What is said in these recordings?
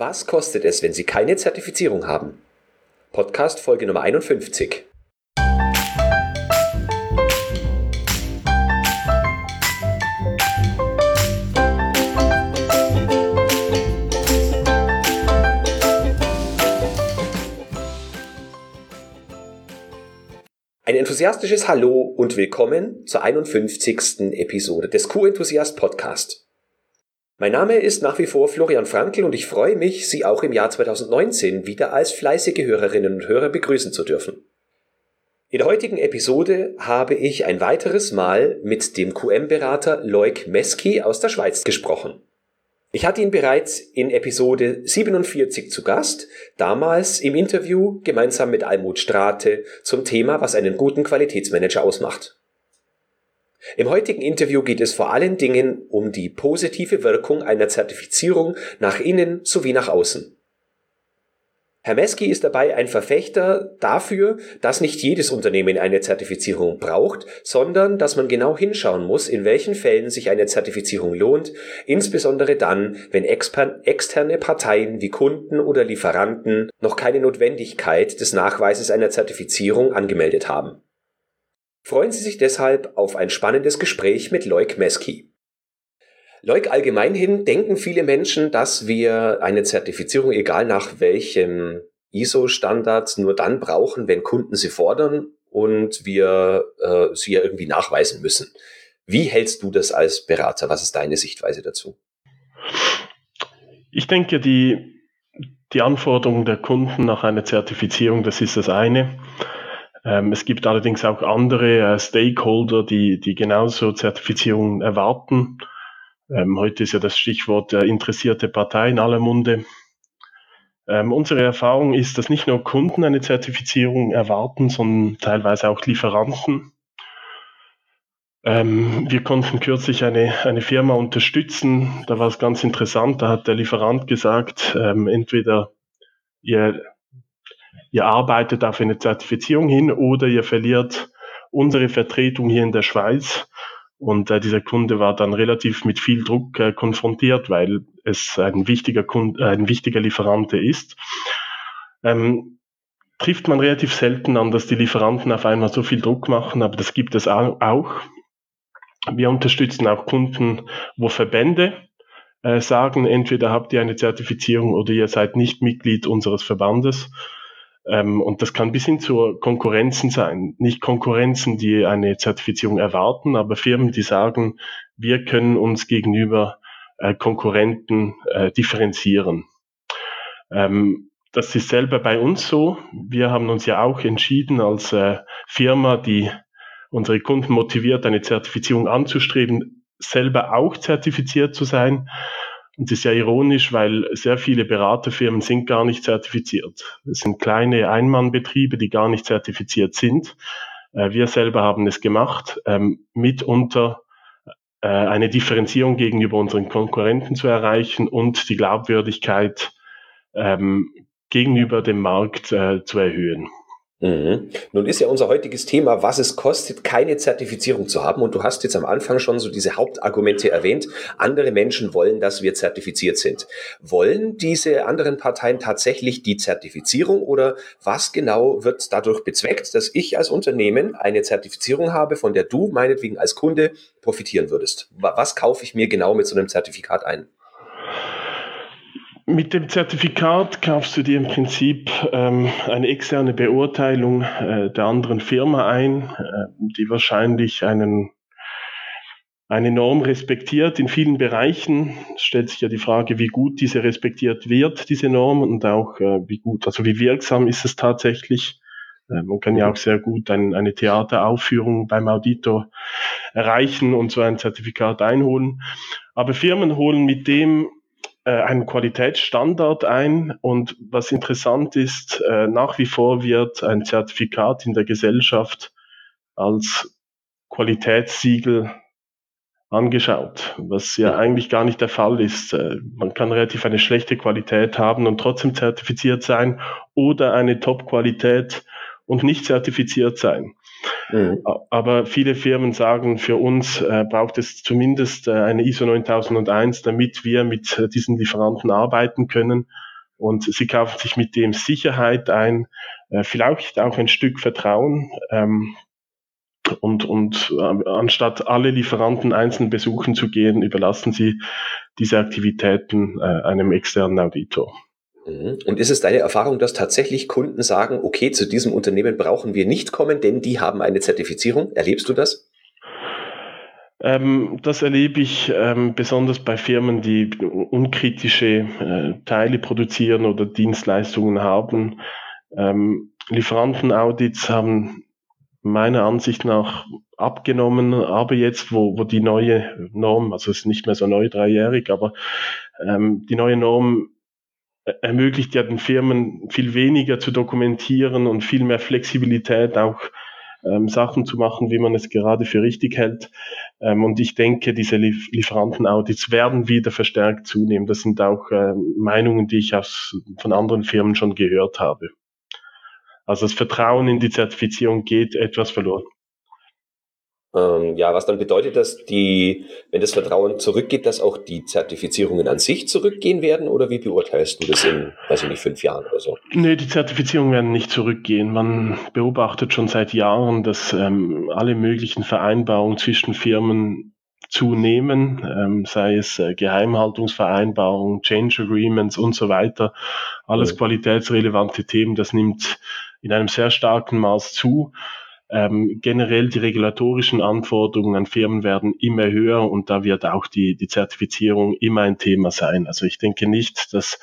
Was kostet es, wenn Sie keine Zertifizierung haben? Podcast Folge Nummer 51. Ein enthusiastisches Hallo und willkommen zur 51. Episode des Q-Enthusiast Podcast. Mein Name ist nach wie vor Florian Frankl und ich freue mich, Sie auch im Jahr 2019 wieder als fleißige Hörerinnen und Hörer begrüßen zu dürfen. In der heutigen Episode habe ich ein weiteres Mal mit dem QM-Berater Loic Meski aus der Schweiz gesprochen. Ich hatte ihn bereits in Episode 47 zu Gast, damals im Interview gemeinsam mit Almut Strate zum Thema, was einen guten Qualitätsmanager ausmacht. Im heutigen Interview geht es vor allen Dingen um die positive Wirkung einer Zertifizierung nach innen sowie nach außen. Herr Meski ist dabei ein Verfechter dafür, dass nicht jedes Unternehmen eine Zertifizierung braucht, sondern dass man genau hinschauen muss, in welchen Fällen sich eine Zertifizierung lohnt, insbesondere dann, wenn externe Parteien wie Kunden oder Lieferanten noch keine Notwendigkeit des Nachweises einer Zertifizierung angemeldet haben. Freuen Sie sich deshalb auf ein spannendes Gespräch mit Loic Meski. Loic, allgemein hin denken viele Menschen, dass wir eine Zertifizierung, egal nach welchem ISO-Standard, nur dann brauchen, wenn Kunden sie fordern und wir äh, sie ja irgendwie nachweisen müssen. Wie hältst du das als Berater? Was ist deine Sichtweise dazu? Ich denke, die, die Anforderungen der Kunden nach einer Zertifizierung, das ist das eine. Ähm, es gibt allerdings auch andere äh, Stakeholder, die, die genauso Zertifizierungen erwarten. Ähm, heute ist ja das Stichwort äh, interessierte Partei in aller Munde. Ähm, unsere Erfahrung ist, dass nicht nur Kunden eine Zertifizierung erwarten, sondern teilweise auch Lieferanten. Ähm, wir konnten kürzlich eine, eine Firma unterstützen. Da war es ganz interessant. Da hat der Lieferant gesagt, ähm, entweder ihr ihr arbeitet auf eine Zertifizierung hin oder ihr verliert unsere Vertretung hier in der Schweiz. Und äh, dieser Kunde war dann relativ mit viel Druck äh, konfrontiert, weil es ein wichtiger, Kunde, äh, ein wichtiger Lieferant ist. Ähm, trifft man relativ selten an, dass die Lieferanten auf einmal so viel Druck machen, aber das gibt es auch. Wir unterstützen auch Kunden, wo Verbände äh, sagen, entweder habt ihr eine Zertifizierung oder ihr seid nicht Mitglied unseres Verbandes. Ähm, und das kann bis hin zu Konkurrenzen sein. Nicht Konkurrenzen, die eine Zertifizierung erwarten, aber Firmen, die sagen, wir können uns gegenüber äh, Konkurrenten äh, differenzieren. Ähm, das ist selber bei uns so. Wir haben uns ja auch entschieden als äh, Firma, die unsere Kunden motiviert, eine Zertifizierung anzustreben, selber auch zertifiziert zu sein. Und das ist ja ironisch, weil sehr viele Beraterfirmen sind gar nicht zertifiziert. Es sind kleine Einmannbetriebe, die gar nicht zertifiziert sind. Äh, wir selber haben es gemacht, ähm, mitunter äh, eine Differenzierung gegenüber unseren Konkurrenten zu erreichen und die Glaubwürdigkeit ähm, gegenüber dem Markt äh, zu erhöhen. Mhm. Nun ist ja unser heutiges Thema, was es kostet, keine Zertifizierung zu haben. Und du hast jetzt am Anfang schon so diese Hauptargumente erwähnt. Andere Menschen wollen, dass wir zertifiziert sind. Wollen diese anderen Parteien tatsächlich die Zertifizierung oder was genau wird dadurch bezweckt, dass ich als Unternehmen eine Zertifizierung habe, von der du meinetwegen als Kunde profitieren würdest? Was kaufe ich mir genau mit so einem Zertifikat ein? Mit dem Zertifikat kaufst du dir im Prinzip ähm, eine externe Beurteilung äh, der anderen Firma ein, äh, die wahrscheinlich einen, eine Norm respektiert. In vielen Bereichen stellt sich ja die Frage, wie gut diese respektiert wird, diese Norm, und auch äh, wie gut, also wie wirksam ist es tatsächlich. Äh, man kann ja auch sehr gut ein, eine Theateraufführung beim Auditor erreichen und so ein Zertifikat einholen. Aber Firmen holen mit dem einen Qualitätsstandard ein und was interessant ist, äh, nach wie vor wird ein Zertifikat in der Gesellschaft als Qualitätssiegel angeschaut, was ja eigentlich gar nicht der Fall ist. Äh, man kann relativ eine schlechte Qualität haben und trotzdem zertifiziert sein oder eine Top-Qualität und nicht zertifiziert sein. Mhm. Aber viele Firmen sagen, für uns äh, braucht es zumindest äh, eine ISO 9001, damit wir mit äh, diesen Lieferanten arbeiten können. und sie kaufen sich mit dem Sicherheit ein, äh, vielleicht auch ein Stück Vertrauen. Ähm, und, und äh, anstatt alle Lieferanten einzeln besuchen zu gehen, überlassen sie diese Aktivitäten äh, einem externen Auditor. Mhm. Und ist es deine Erfahrung, dass tatsächlich Kunden sagen, okay, zu diesem Unternehmen brauchen wir nicht kommen, denn die haben eine Zertifizierung? Erlebst du das? Ähm, das erlebe ich ähm, besonders bei Firmen, die unkritische äh, Teile produzieren oder Dienstleistungen haben. Ähm, Lieferantenaudits haben meiner Ansicht nach abgenommen, aber jetzt, wo, wo die neue Norm, also es ist nicht mehr so neu, dreijährig, aber ähm, die neue Norm ermöglicht ja den Firmen viel weniger zu dokumentieren und viel mehr Flexibilität auch ähm, Sachen zu machen, wie man es gerade für richtig hält. Ähm, und ich denke, diese Lief Lieferantenaudits werden wieder verstärkt zunehmen. Das sind auch äh, Meinungen, die ich aus, von anderen Firmen schon gehört habe. Also das Vertrauen in die Zertifizierung geht etwas verloren. Ähm, ja, was dann bedeutet, dass die, wenn das Vertrauen zurückgeht, dass auch die Zertifizierungen an sich zurückgehen werden? Oder wie beurteilst du das in, weiß ich nicht, fünf Jahren oder so? Nee, die Zertifizierungen werden nicht zurückgehen. Man beobachtet schon seit Jahren, dass ähm, alle möglichen Vereinbarungen zwischen Firmen zunehmen, ähm, sei es äh, Geheimhaltungsvereinbarungen, Change Agreements und so weiter. Alles ja. qualitätsrelevante Themen, das nimmt in einem sehr starken Maß zu. Ähm, generell die regulatorischen Anforderungen an Firmen werden immer höher und da wird auch die, die Zertifizierung immer ein Thema sein. Also ich denke nicht, dass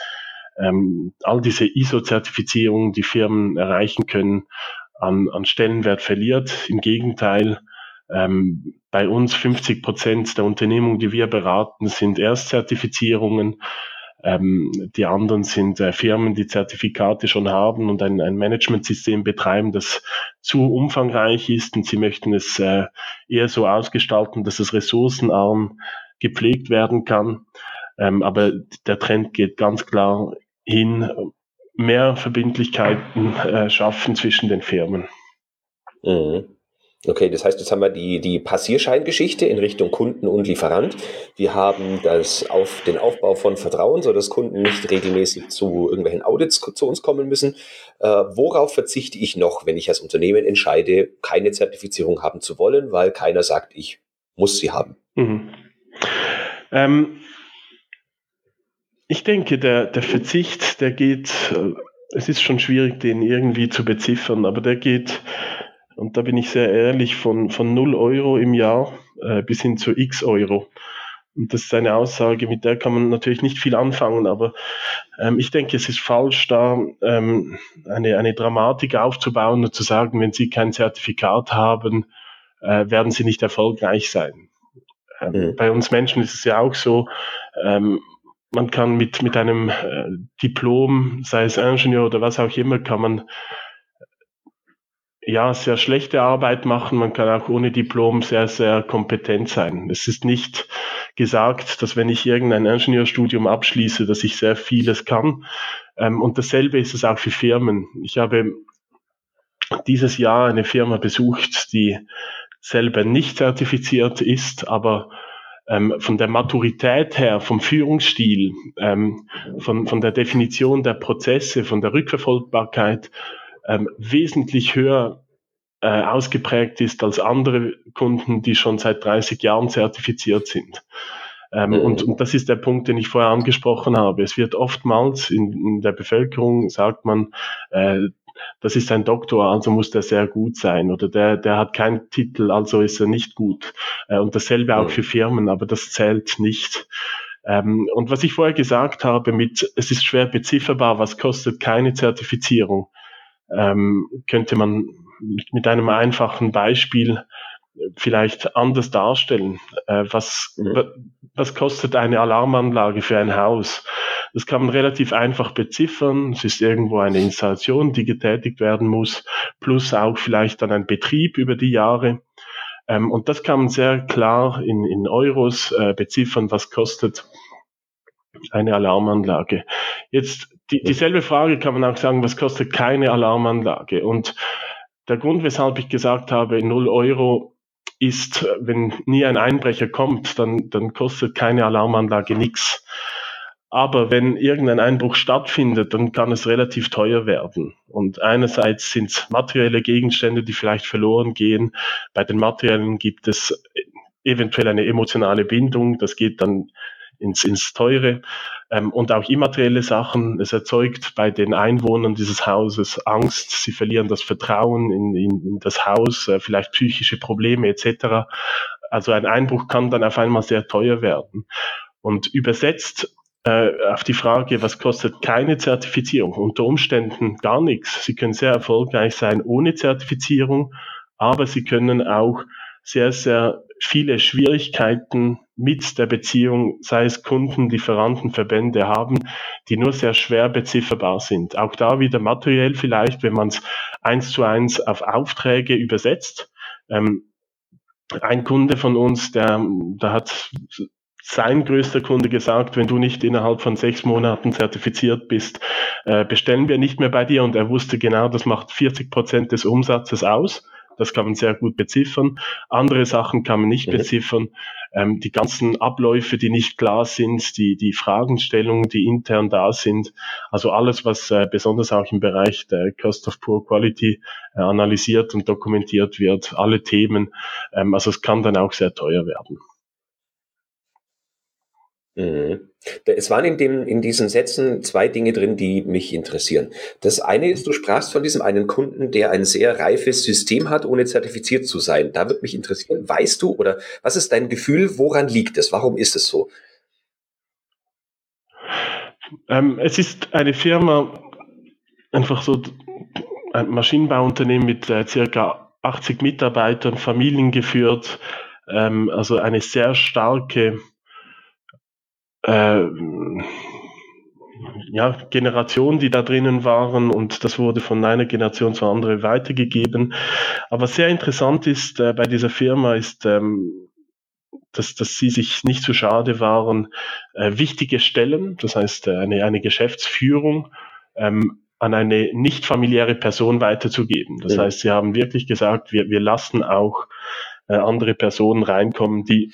ähm, all diese ISO-Zertifizierungen, die Firmen erreichen können, an, an Stellenwert verliert. Im Gegenteil, ähm, bei uns 50 Prozent der Unternehmungen, die wir beraten, sind Erstzertifizierungen. Ähm, die anderen sind äh, Firmen, die Zertifikate schon haben und ein, ein Managementsystem betreiben, das zu umfangreich ist und sie möchten es äh, eher so ausgestalten, dass es ressourcenarm gepflegt werden kann. Ähm, aber der Trend geht ganz klar hin, mehr Verbindlichkeiten äh, schaffen zwischen den Firmen. Mhm. Okay, das heißt, jetzt haben wir die, die Passierscheingeschichte in Richtung Kunden und Lieferant. Wir haben das auf den Aufbau von Vertrauen, so dass Kunden nicht regelmäßig zu irgendwelchen Audits zu uns kommen müssen. Äh, worauf verzichte ich noch, wenn ich als Unternehmen entscheide, keine Zertifizierung haben zu wollen, weil keiner sagt, ich muss sie haben? Mhm. Ähm, ich denke, der, der Verzicht, der geht, äh, es ist schon schwierig, den irgendwie zu beziffern, aber der geht und da bin ich sehr ehrlich, von, von 0 Euro im Jahr äh, bis hin zu x Euro. Und das ist eine Aussage, mit der kann man natürlich nicht viel anfangen, aber ähm, ich denke, es ist falsch, da ähm, eine, eine Dramatik aufzubauen und zu sagen, wenn Sie kein Zertifikat haben, äh, werden Sie nicht erfolgreich sein. Ähm, mhm. Bei uns Menschen ist es ja auch so, ähm, man kann mit, mit einem äh, Diplom, sei es Ingenieur oder was auch immer, kann man ja, sehr schlechte Arbeit machen. Man kann auch ohne Diplom sehr, sehr kompetent sein. Es ist nicht gesagt, dass wenn ich irgendein Ingenieurstudium abschließe, dass ich sehr vieles kann. Ähm, und dasselbe ist es auch für Firmen. Ich habe dieses Jahr eine Firma besucht, die selber nicht zertifiziert ist, aber ähm, von der Maturität her, vom Führungsstil, ähm, von, von der Definition der Prozesse, von der Rückverfolgbarkeit ähm, wesentlich höher äh, ausgeprägt ist als andere Kunden, die schon seit 30 Jahren zertifiziert sind. Ähm, mhm. und, und das ist der Punkt, den ich vorher angesprochen habe. Es wird oftmals in, in der Bevölkerung, sagt man, äh, das ist ein Doktor, also muss der sehr gut sein. Oder der, der hat keinen Titel, also ist er nicht gut. Äh, und dasselbe auch mhm. für Firmen, aber das zählt nicht. Ähm, und was ich vorher gesagt habe, mit es ist schwer bezifferbar, was kostet keine Zertifizierung ähm, könnte man mit einem einfachen Beispiel vielleicht anders darstellen. Äh, was, mhm. was kostet eine Alarmanlage für ein Haus? Das kann man relativ einfach beziffern. Es ist irgendwo eine Installation, die getätigt werden muss, plus auch vielleicht dann ein Betrieb über die Jahre. Ähm, und das kann man sehr klar in, in Euros äh, beziffern, was kostet eine Alarmanlage. Jetzt die, dieselbe Frage kann man auch sagen, was kostet keine Alarmanlage? Und der Grund, weshalb ich gesagt habe, 0 Euro ist, wenn nie ein Einbrecher kommt, dann, dann kostet keine Alarmanlage nichts. Aber wenn irgendein Einbruch stattfindet, dann kann es relativ teuer werden. Und einerseits sind es materielle Gegenstände, die vielleicht verloren gehen. Bei den materiellen gibt es eventuell eine emotionale Bindung. Das geht dann ins, ins Teure. Ähm, und auch immaterielle Sachen. Es erzeugt bei den Einwohnern dieses Hauses Angst. Sie verlieren das Vertrauen in, in, in das Haus, äh, vielleicht psychische Probleme etc. Also ein Einbruch kann dann auf einmal sehr teuer werden. Und übersetzt äh, auf die Frage, was kostet keine Zertifizierung? Unter Umständen gar nichts. Sie können sehr erfolgreich sein ohne Zertifizierung, aber sie können auch sehr, sehr viele Schwierigkeiten mit der Beziehung, sei es Kunden, Lieferanten, Verbände haben, die nur sehr schwer bezifferbar sind. Auch da wieder materiell vielleicht, wenn man es eins zu eins auf Aufträge übersetzt. Ähm, ein Kunde von uns, der, der hat sein größter Kunde gesagt, wenn du nicht innerhalb von sechs Monaten zertifiziert bist, äh, bestellen wir nicht mehr bei dir. Und er wusste genau, das macht 40 Prozent des Umsatzes aus. Das kann man sehr gut beziffern. Andere Sachen kann man nicht mhm. beziffern. Ähm, die ganzen Abläufe, die nicht klar sind, die, die Fragestellungen, die intern da sind. Also alles, was äh, besonders auch im Bereich der Cost of Poor Quality äh, analysiert und dokumentiert wird. Alle Themen. Ähm, also es kann dann auch sehr teuer werden. Mhm. Es waren in, dem, in diesen Sätzen zwei Dinge drin, die mich interessieren. Das eine ist, du sprachst von diesem einen Kunden, der ein sehr reifes System hat, ohne zertifiziert zu sein. Da wird mich interessieren, weißt du oder was ist dein Gefühl, woran liegt es? Warum ist es so? Ähm, es ist eine Firma, einfach so ein Maschinenbauunternehmen mit äh, circa 80 Mitarbeitern, familiengeführt, ähm, also eine sehr starke äh, ja, Generationen, die da drinnen waren und das wurde von einer Generation zur anderen weitergegeben. Aber sehr interessant ist äh, bei dieser Firma ist, ähm, dass, dass sie sich nicht zu schade waren, äh, wichtige Stellen, das heißt äh, eine, eine Geschäftsführung, ähm, an eine nicht familiäre Person weiterzugeben. Das ja. heißt, sie haben wirklich gesagt, wir, wir lassen auch äh, andere Personen reinkommen, die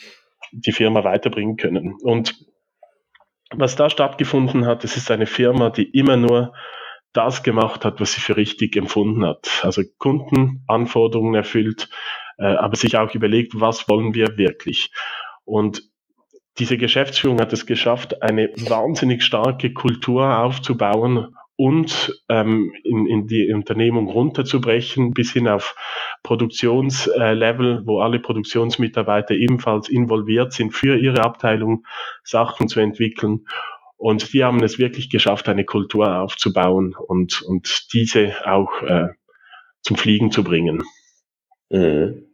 die Firma weiterbringen können. Und was da stattgefunden hat, es ist eine Firma, die immer nur das gemacht hat, was sie für richtig empfunden hat. Also Kundenanforderungen erfüllt, äh, aber sich auch überlegt, was wollen wir wirklich. Und diese Geschäftsführung hat es geschafft, eine wahnsinnig starke Kultur aufzubauen und ähm, in, in die Unternehmung runterzubrechen bis hin auf Produktionslevel, wo alle Produktionsmitarbeiter ebenfalls involviert sind, für ihre Abteilung Sachen zu entwickeln. Und die haben es wirklich geschafft, eine Kultur aufzubauen und, und diese auch äh, zum Fliegen zu bringen. Mhm.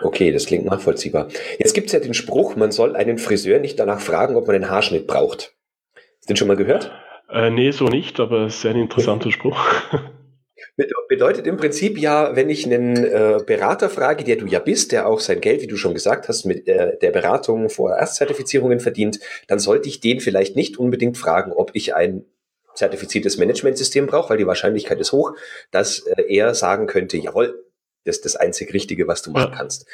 Okay, das klingt nachvollziehbar. Jetzt gibt es ja den Spruch, man soll einen Friseur nicht danach fragen, ob man einen Haarschnitt braucht. Hast du den schon mal gehört? Äh, nee, so nicht, aber es ist ein interessanter Spruch. Bedeutet im Prinzip ja, wenn ich einen äh, Berater frage, der du ja bist, der auch sein Geld, wie du schon gesagt hast, mit äh, der Beratung vor Erstzertifizierungen verdient, dann sollte ich den vielleicht nicht unbedingt fragen, ob ich ein zertifiziertes Managementsystem brauche, weil die Wahrscheinlichkeit ist hoch, dass äh, er sagen könnte, jawohl, das ist das einzig Richtige, was du machen kannst.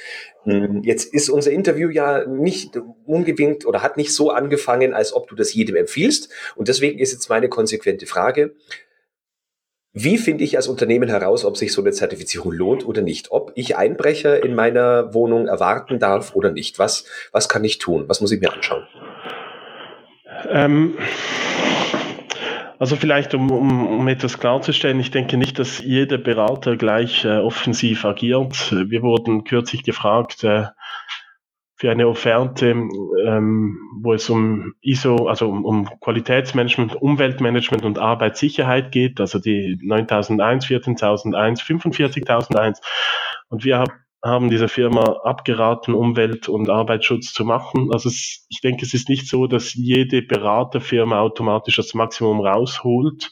Hm, jetzt ist unser Interview ja nicht ungewinkt oder hat nicht so angefangen, als ob du das jedem empfiehlst. Und deswegen ist jetzt meine konsequente Frage, wie finde ich als Unternehmen heraus, ob sich so eine Zertifizierung lohnt oder nicht? Ob ich Einbrecher in meiner Wohnung erwarten darf oder nicht? Was, was kann ich tun? Was muss ich mir anschauen? Ähm, also vielleicht, um, um, um etwas klarzustellen, ich denke nicht, dass jeder Berater gleich äh, offensiv agiert. Wir wurden kürzlich gefragt äh, für eine Offerte, ähm, wo es um ISO, also um, um Qualitätsmanagement, Umweltmanagement und Arbeitssicherheit geht, also die 9001, 14001, 45001. Und wir haben haben dieser Firma abgeraten, Umwelt- und Arbeitsschutz zu machen. Also es, ich denke, es ist nicht so, dass jede Beraterfirma automatisch das Maximum rausholt.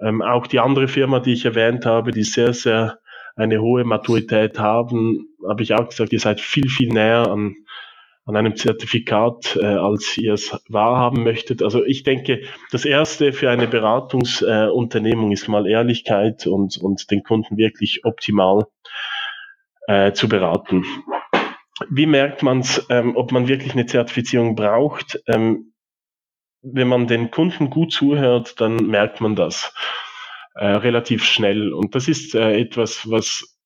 Ähm, auch die andere Firma, die ich erwähnt habe, die sehr, sehr eine hohe Maturität haben, habe ich auch gesagt, ihr seid viel, viel näher an, an einem Zertifikat, äh, als ihr es wahrhaben möchtet. Also ich denke, das Erste für eine Beratungsunternehmung äh, ist mal Ehrlichkeit und, und den Kunden wirklich optimal äh, zu beraten. Wie merkt man es, ähm, ob man wirklich eine Zertifizierung braucht? Ähm, wenn man den Kunden gut zuhört, dann merkt man das äh, relativ schnell. Und das ist äh, etwas, was,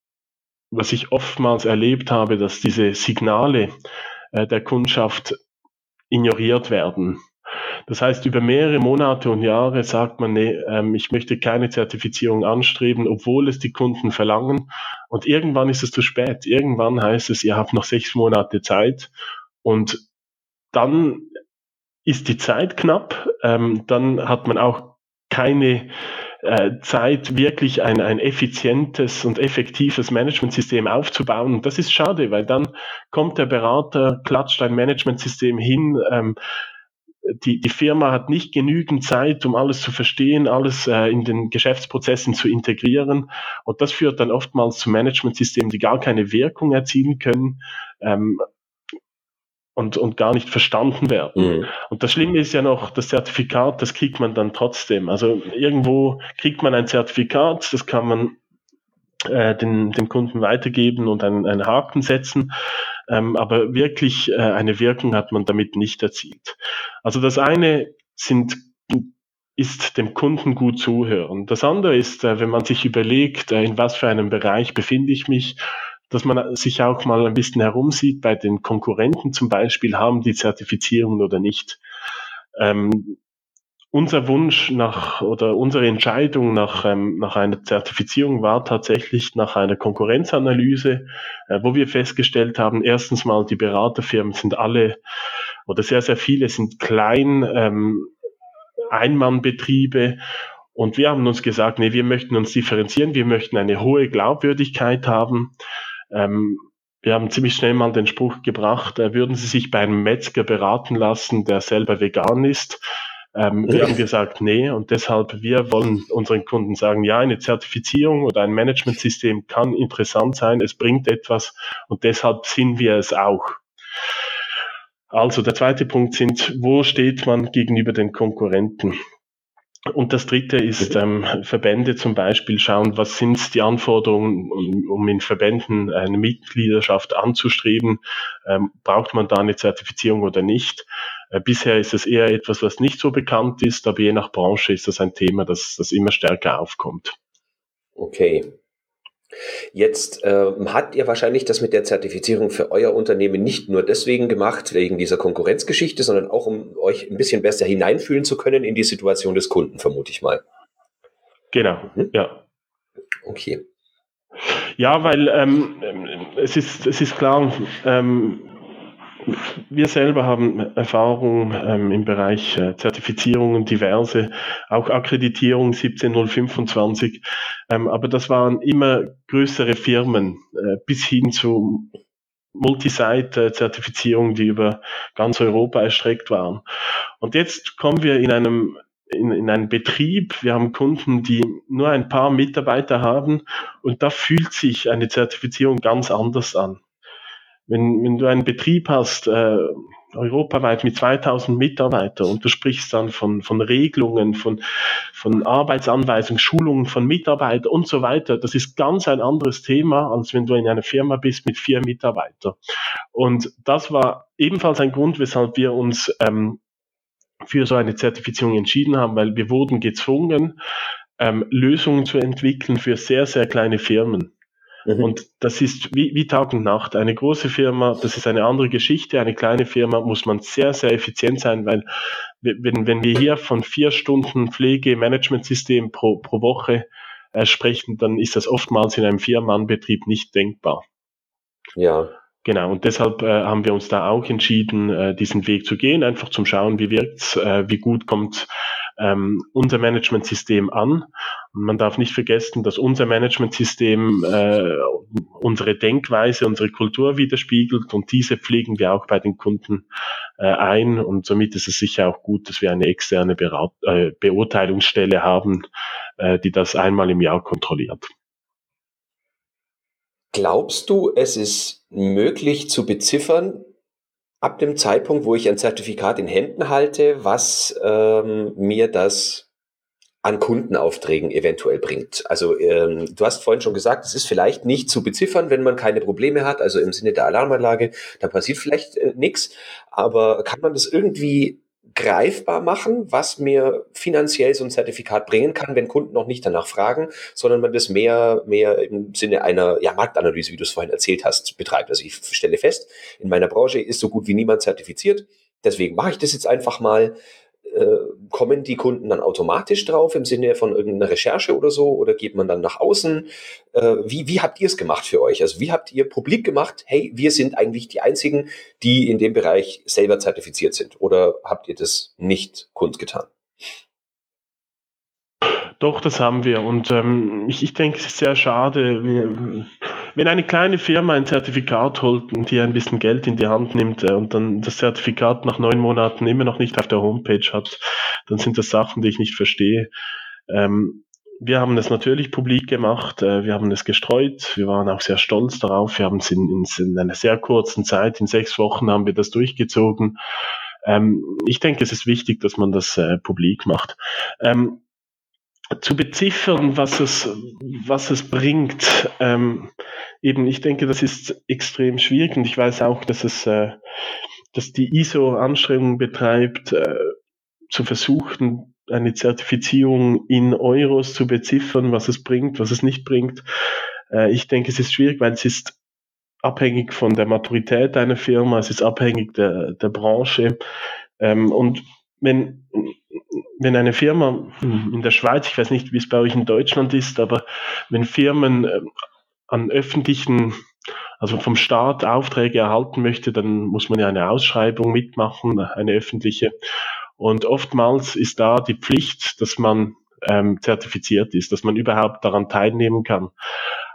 was ich oftmals erlebt habe, dass diese Signale äh, der Kundschaft ignoriert werden. Das heißt, über mehrere Monate und Jahre sagt man, nee, ähm, ich möchte keine Zertifizierung anstreben, obwohl es die Kunden verlangen. Und irgendwann ist es zu spät. Irgendwann heißt es, ihr habt noch sechs Monate Zeit. Und dann ist die Zeit knapp. Ähm, dann hat man auch keine äh, Zeit, wirklich ein, ein effizientes und effektives Managementsystem aufzubauen. Und das ist schade, weil dann kommt der Berater, klatscht ein Managementsystem hin, ähm, die, die Firma hat nicht genügend Zeit, um alles zu verstehen, alles äh, in den Geschäftsprozessen zu integrieren. Und das führt dann oftmals zu Managementsystemen, die gar keine Wirkung erzielen können. Ähm, und, und gar nicht verstanden werden. Mhm. Und das Schlimme ist ja noch, das Zertifikat, das kriegt man dann trotzdem. Also irgendwo kriegt man ein Zertifikat, das kann man äh, den, dem Kunden weitergeben und einen, einen Haken setzen. Ähm, aber wirklich äh, eine Wirkung hat man damit nicht erzielt. Also das eine sind ist dem Kunden gut zuhören. Das andere ist, äh, wenn man sich überlegt, äh, in was für einem Bereich befinde ich mich, dass man sich auch mal ein bisschen herumsieht bei den Konkurrenten zum Beispiel, haben die Zertifizierung oder nicht. Ähm, unser Wunsch nach oder unsere Entscheidung nach, ähm, nach einer Zertifizierung war tatsächlich nach einer Konkurrenzanalyse, äh, wo wir festgestellt haben, erstens mal, die Beraterfirmen sind alle oder sehr, sehr viele sind klein, ähm, Einmannbetriebe und wir haben uns gesagt, nee, wir möchten uns differenzieren, wir möchten eine hohe Glaubwürdigkeit haben ähm, wir haben ziemlich schnell mal den Spruch gebracht, äh, würden Sie sich bei einem Metzger beraten lassen, der selber vegan ist? Ähm, wir haben gesagt, nee, und deshalb, wir wollen unseren Kunden sagen, ja, eine Zertifizierung oder ein Managementsystem kann interessant sein, es bringt etwas und deshalb sind wir es auch. Also der zweite Punkt sind, wo steht man gegenüber den Konkurrenten? Und das dritte ist, ähm, Verbände zum Beispiel schauen, was sind die Anforderungen, um, um in Verbänden eine Mitgliedschaft anzustreben. Ähm, braucht man da eine Zertifizierung oder nicht? Äh, bisher ist es eher etwas, was nicht so bekannt ist, aber je nach Branche ist das ein Thema, das, das immer stärker aufkommt. Okay. Jetzt äh, habt ihr wahrscheinlich das mit der Zertifizierung für euer Unternehmen nicht nur deswegen gemacht, wegen dieser Konkurrenzgeschichte, sondern auch, um euch ein bisschen besser hineinfühlen zu können in die Situation des Kunden, vermute ich mal. Genau, mhm. ja. Okay. Ja, weil ähm, es, ist, es ist klar, ähm, wir selber haben Erfahrung ähm, im Bereich äh, Zertifizierungen, diverse, auch Akkreditierung 17025, ähm, aber das waren immer größere Firmen äh, bis hin zu Multisite-Zertifizierungen, die über ganz Europa erstreckt waren. Und jetzt kommen wir in einem in, in einen Betrieb, wir haben Kunden, die nur ein paar Mitarbeiter haben und da fühlt sich eine Zertifizierung ganz anders an. Wenn, wenn du einen Betrieb hast, äh, europaweit mit 2000 Mitarbeitern und du sprichst dann von, von Regelungen, von, von Arbeitsanweisungen, Schulungen von Mitarbeitern und so weiter, das ist ganz ein anderes Thema, als wenn du in einer Firma bist mit vier Mitarbeitern. Und das war ebenfalls ein Grund, weshalb wir uns ähm, für so eine Zertifizierung entschieden haben, weil wir wurden gezwungen, ähm, Lösungen zu entwickeln für sehr, sehr kleine Firmen. Mhm. Und das ist wie, wie Tag und Nacht. Eine große Firma, das ist eine andere Geschichte. Eine kleine Firma muss man sehr, sehr effizient sein, weil wenn, wenn wir hier von vier Stunden Pflege-Management-System pro, pro Woche äh, sprechen, dann ist das oftmals in einem Vier-Mann-Betrieb nicht denkbar. Ja. Genau, und deshalb äh, haben wir uns da auch entschieden, äh, diesen Weg zu gehen, einfach zum Schauen, wie wirkt's, äh, wie gut kommt ähm, unser Managementsystem an. Und man darf nicht vergessen, dass unser Managementsystem äh, unsere Denkweise, unsere Kultur widerspiegelt und diese pflegen wir auch bei den Kunden äh, ein. Und somit ist es sicher auch gut, dass wir eine externe Berat äh, Beurteilungsstelle haben, äh, die das einmal im Jahr kontrolliert. Glaubst du, es ist möglich zu beziffern, ab dem Zeitpunkt, wo ich ein Zertifikat in Händen halte, was ähm, mir das an Kundenaufträgen eventuell bringt. Also ähm, du hast vorhin schon gesagt, es ist vielleicht nicht zu beziffern, wenn man keine Probleme hat, also im Sinne der Alarmanlage, da passiert vielleicht äh, nichts, aber kann man das irgendwie greifbar machen, was mir finanziell so ein Zertifikat bringen kann, wenn Kunden noch nicht danach fragen, sondern man das mehr, mehr im Sinne einer ja, Marktanalyse, wie du es vorhin erzählt hast, betreibt. Also ich stelle fest, in meiner Branche ist so gut wie niemand zertifiziert. Deswegen mache ich das jetzt einfach mal äh, kommen die Kunden dann automatisch drauf im Sinne von irgendeiner Recherche oder so oder geht man dann nach außen? Äh, wie, wie habt ihr es gemacht für euch? Also wie habt ihr publik gemacht, hey, wir sind eigentlich die Einzigen, die in dem Bereich selber zertifiziert sind? Oder habt ihr das nicht kundgetan? Doch, das haben wir. Und ähm, ich, ich denke, es ist sehr schade. Wenn eine kleine Firma ein Zertifikat holt und die ein bisschen Geld in die Hand nimmt äh, und dann das Zertifikat nach neun Monaten immer noch nicht auf der Homepage hat, dann sind das Sachen, die ich nicht verstehe. Ähm, wir haben es natürlich publik gemacht, äh, wir haben es gestreut, wir waren auch sehr stolz darauf, wir haben es in, in, in einer sehr kurzen Zeit, in sechs Wochen haben wir das durchgezogen. Ähm, ich denke, es ist wichtig, dass man das äh, publik macht. Ähm, zu beziffern, was es, was es bringt, ähm, eben, ich denke, das ist extrem schwierig und ich weiß auch, dass es, äh, dass die ISO Anstrengungen betreibt, äh, zu versuchen, eine Zertifizierung in Euros zu beziffern, was es bringt, was es nicht bringt. Äh, ich denke, es ist schwierig, weil es ist abhängig von der Maturität einer Firma, es ist abhängig der, der Branche. Ähm, und wenn, wenn eine Firma in der Schweiz, ich weiß nicht, wie es bei euch in Deutschland ist, aber wenn Firmen äh, an öffentlichen, also vom Staat Aufträge erhalten möchte, dann muss man ja eine Ausschreibung mitmachen, eine öffentliche. Und oftmals ist da die Pflicht, dass man ähm, zertifiziert ist, dass man überhaupt daran teilnehmen kann.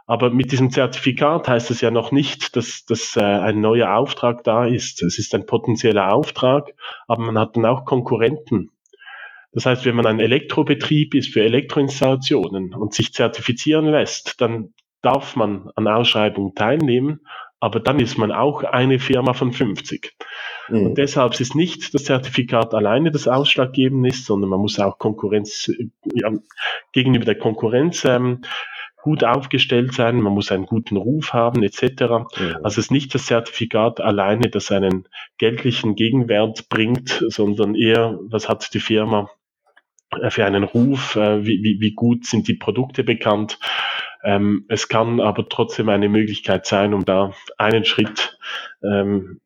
Aber mit diesem Zertifikat heißt es ja noch nicht, dass, dass äh, ein neuer Auftrag da ist. Es ist ein potenzieller Auftrag, aber man hat dann auch Konkurrenten. Das heißt, wenn man ein Elektrobetrieb ist für Elektroinstallationen und sich zertifizieren lässt, dann darf man an Ausschreibungen teilnehmen, aber dann ist man auch eine Firma von 50. Mhm. Und deshalb ist nicht das Zertifikat alleine das Ausschlaggebende ist, sondern man muss auch Konkurrenz ja, gegenüber der Konkurrenz ähm, gut aufgestellt sein, man muss einen guten Ruf haben etc. Ja. Also es ist nicht das Zertifikat alleine, das einen geldlichen Gegenwert bringt, sondern eher, was hat die Firma für einen Ruf, äh, wie, wie, wie gut sind die Produkte bekannt. Ähm, es kann aber trotzdem eine Möglichkeit sein, um da einen Schritt ähm,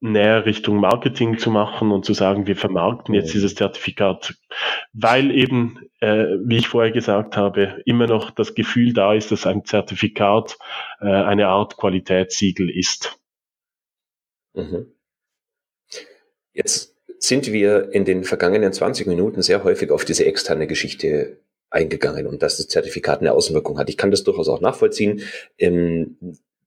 näher Richtung Marketing zu machen und zu sagen, wir vermarkten jetzt dieses Zertifikat, weil eben, äh, wie ich vorher gesagt habe, immer noch das Gefühl da ist, dass ein Zertifikat äh, eine Art Qualitätssiegel ist. Mhm. Jetzt sind wir in den vergangenen 20 Minuten sehr häufig auf diese externe Geschichte eingegangen und dass das Zertifikat eine Außenwirkung hat. Ich kann das durchaus auch nachvollziehen. Ähm,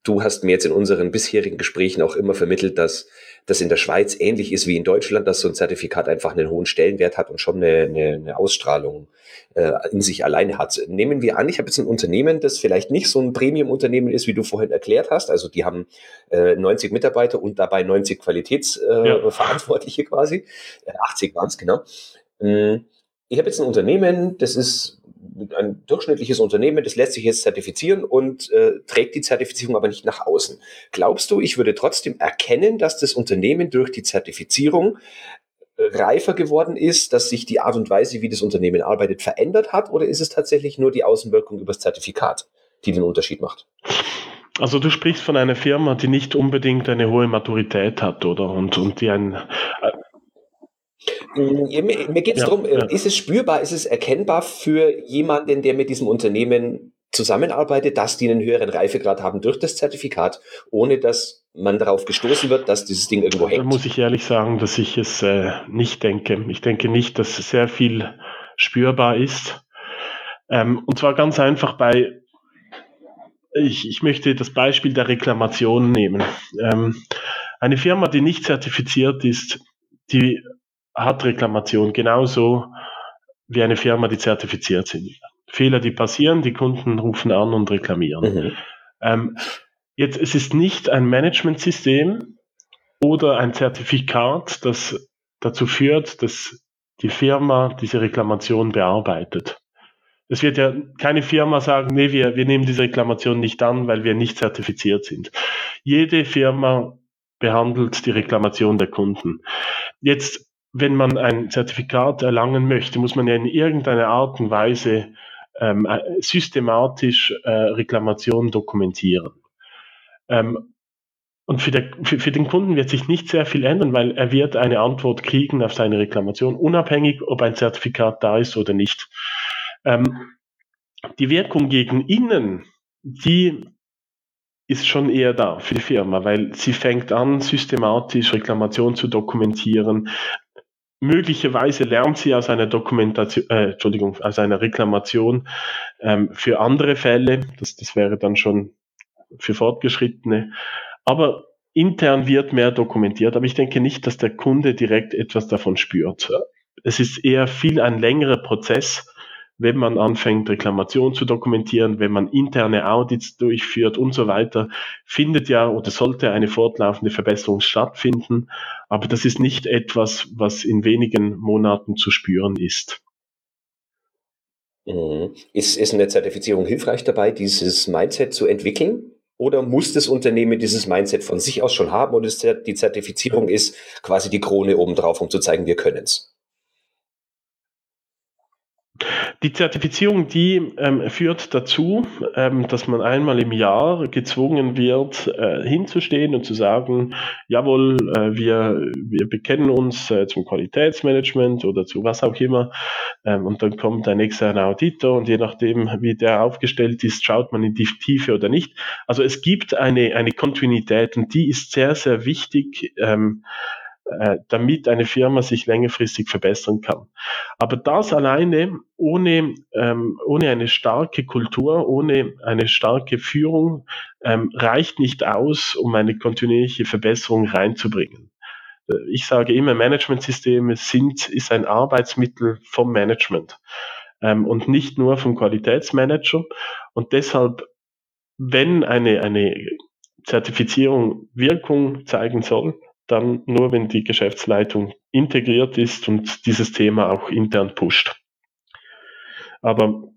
Du hast mir jetzt in unseren bisherigen Gesprächen auch immer vermittelt, dass das in der Schweiz ähnlich ist wie in Deutschland, dass so ein Zertifikat einfach einen hohen Stellenwert hat und schon eine, eine, eine Ausstrahlung äh, in sich alleine hat. Nehmen wir an, ich habe jetzt ein Unternehmen, das vielleicht nicht so ein Premium-Unternehmen ist, wie du vorhin erklärt hast. Also die haben äh, 90 Mitarbeiter und dabei 90 Qualitätsverantwortliche äh, ja. quasi. Äh, 80 waren es, genau. Ähm, ich habe jetzt ein Unternehmen, das ist ein durchschnittliches Unternehmen, das lässt sich jetzt zertifizieren und äh, trägt die Zertifizierung aber nicht nach außen. Glaubst du, ich würde trotzdem erkennen, dass das Unternehmen durch die Zertifizierung äh, reifer geworden ist, dass sich die Art und Weise, wie das Unternehmen arbeitet, verändert hat? Oder ist es tatsächlich nur die Außenwirkung über das Zertifikat, die den Unterschied macht? Also du sprichst von einer Firma, die nicht unbedingt eine hohe Maturität hat, oder? Und, und die ein, mir, mir geht es ja, darum, ja. ist es spürbar, ist es erkennbar für jemanden, der mit diesem Unternehmen zusammenarbeitet, dass die einen höheren Reifegrad haben durch das Zertifikat, ohne dass man darauf gestoßen wird, dass dieses Ding irgendwo hängt? Da muss ich ehrlich sagen, dass ich es äh, nicht denke. Ich denke nicht, dass sehr viel spürbar ist. Ähm, und zwar ganz einfach bei, ich, ich möchte das Beispiel der Reklamation nehmen. Ähm, eine Firma, die nicht zertifiziert ist, die hat Reklamation genauso wie eine Firma, die zertifiziert sind. Fehler, die passieren, die Kunden rufen an und reklamieren. Mhm. Ähm, jetzt, es ist nicht ein Managementsystem oder ein Zertifikat, das dazu führt, dass die Firma diese Reklamation bearbeitet. Es wird ja keine Firma sagen, nee, wir, wir nehmen diese Reklamation nicht an, weil wir nicht zertifiziert sind. Jede Firma behandelt die Reklamation der Kunden. Jetzt wenn man ein Zertifikat erlangen möchte, muss man ja in irgendeiner Art und Weise ähm, äh, systematisch äh, Reklamationen dokumentieren. Ähm, und für, der, für, für, den Kunden wird sich nicht sehr viel ändern, weil er wird eine Antwort kriegen auf seine Reklamation, unabhängig, ob ein Zertifikat da ist oder nicht. Ähm, die Wirkung gegen innen, die ist schon eher da für die Firma, weil sie fängt an, systematisch Reklamation zu dokumentieren. Möglicherweise lernt sie aus einer Dokumentation, äh, Entschuldigung, aus einer Reklamation ähm, für andere Fälle. Das, das wäre dann schon für Fortgeschrittene. Aber intern wird mehr dokumentiert, aber ich denke nicht, dass der Kunde direkt etwas davon spürt. Es ist eher viel ein längerer Prozess, wenn man anfängt, Reklamation zu dokumentieren, wenn man interne Audits durchführt und so weiter, findet ja oder sollte eine fortlaufende Verbesserung stattfinden. Aber das ist nicht etwas, was in wenigen Monaten zu spüren ist. Mhm. Ist, ist eine Zertifizierung hilfreich dabei, dieses Mindset zu entwickeln? Oder muss das Unternehmen dieses Mindset von sich aus schon haben und die Zertifizierung ist quasi die Krone obendrauf, um zu zeigen, wir können es? Die Zertifizierung, die ähm, führt dazu, ähm, dass man einmal im Jahr gezwungen wird, äh, hinzustehen und zu sagen, jawohl, äh, wir, wir bekennen uns äh, zum Qualitätsmanagement oder zu was auch immer. Ähm, und dann kommt ein externer Auditor und je nachdem, wie der aufgestellt ist, schaut man in die Tiefe oder nicht. Also es gibt eine, eine Kontinuität und die ist sehr, sehr wichtig. Ähm, äh, damit eine Firma sich längerfristig verbessern kann. Aber das alleine ohne, ähm, ohne eine starke Kultur, ohne eine starke Führung ähm, reicht nicht aus, um eine kontinuierliche Verbesserung reinzubringen. Äh, ich sage immer, Managementsysteme sind, ist ein Arbeitsmittel vom Management ähm, und nicht nur vom Qualitätsmanager. Und deshalb, wenn eine, eine Zertifizierung Wirkung zeigen soll, dann nur, wenn die Geschäftsleitung integriert ist und dieses Thema auch intern pusht. Aber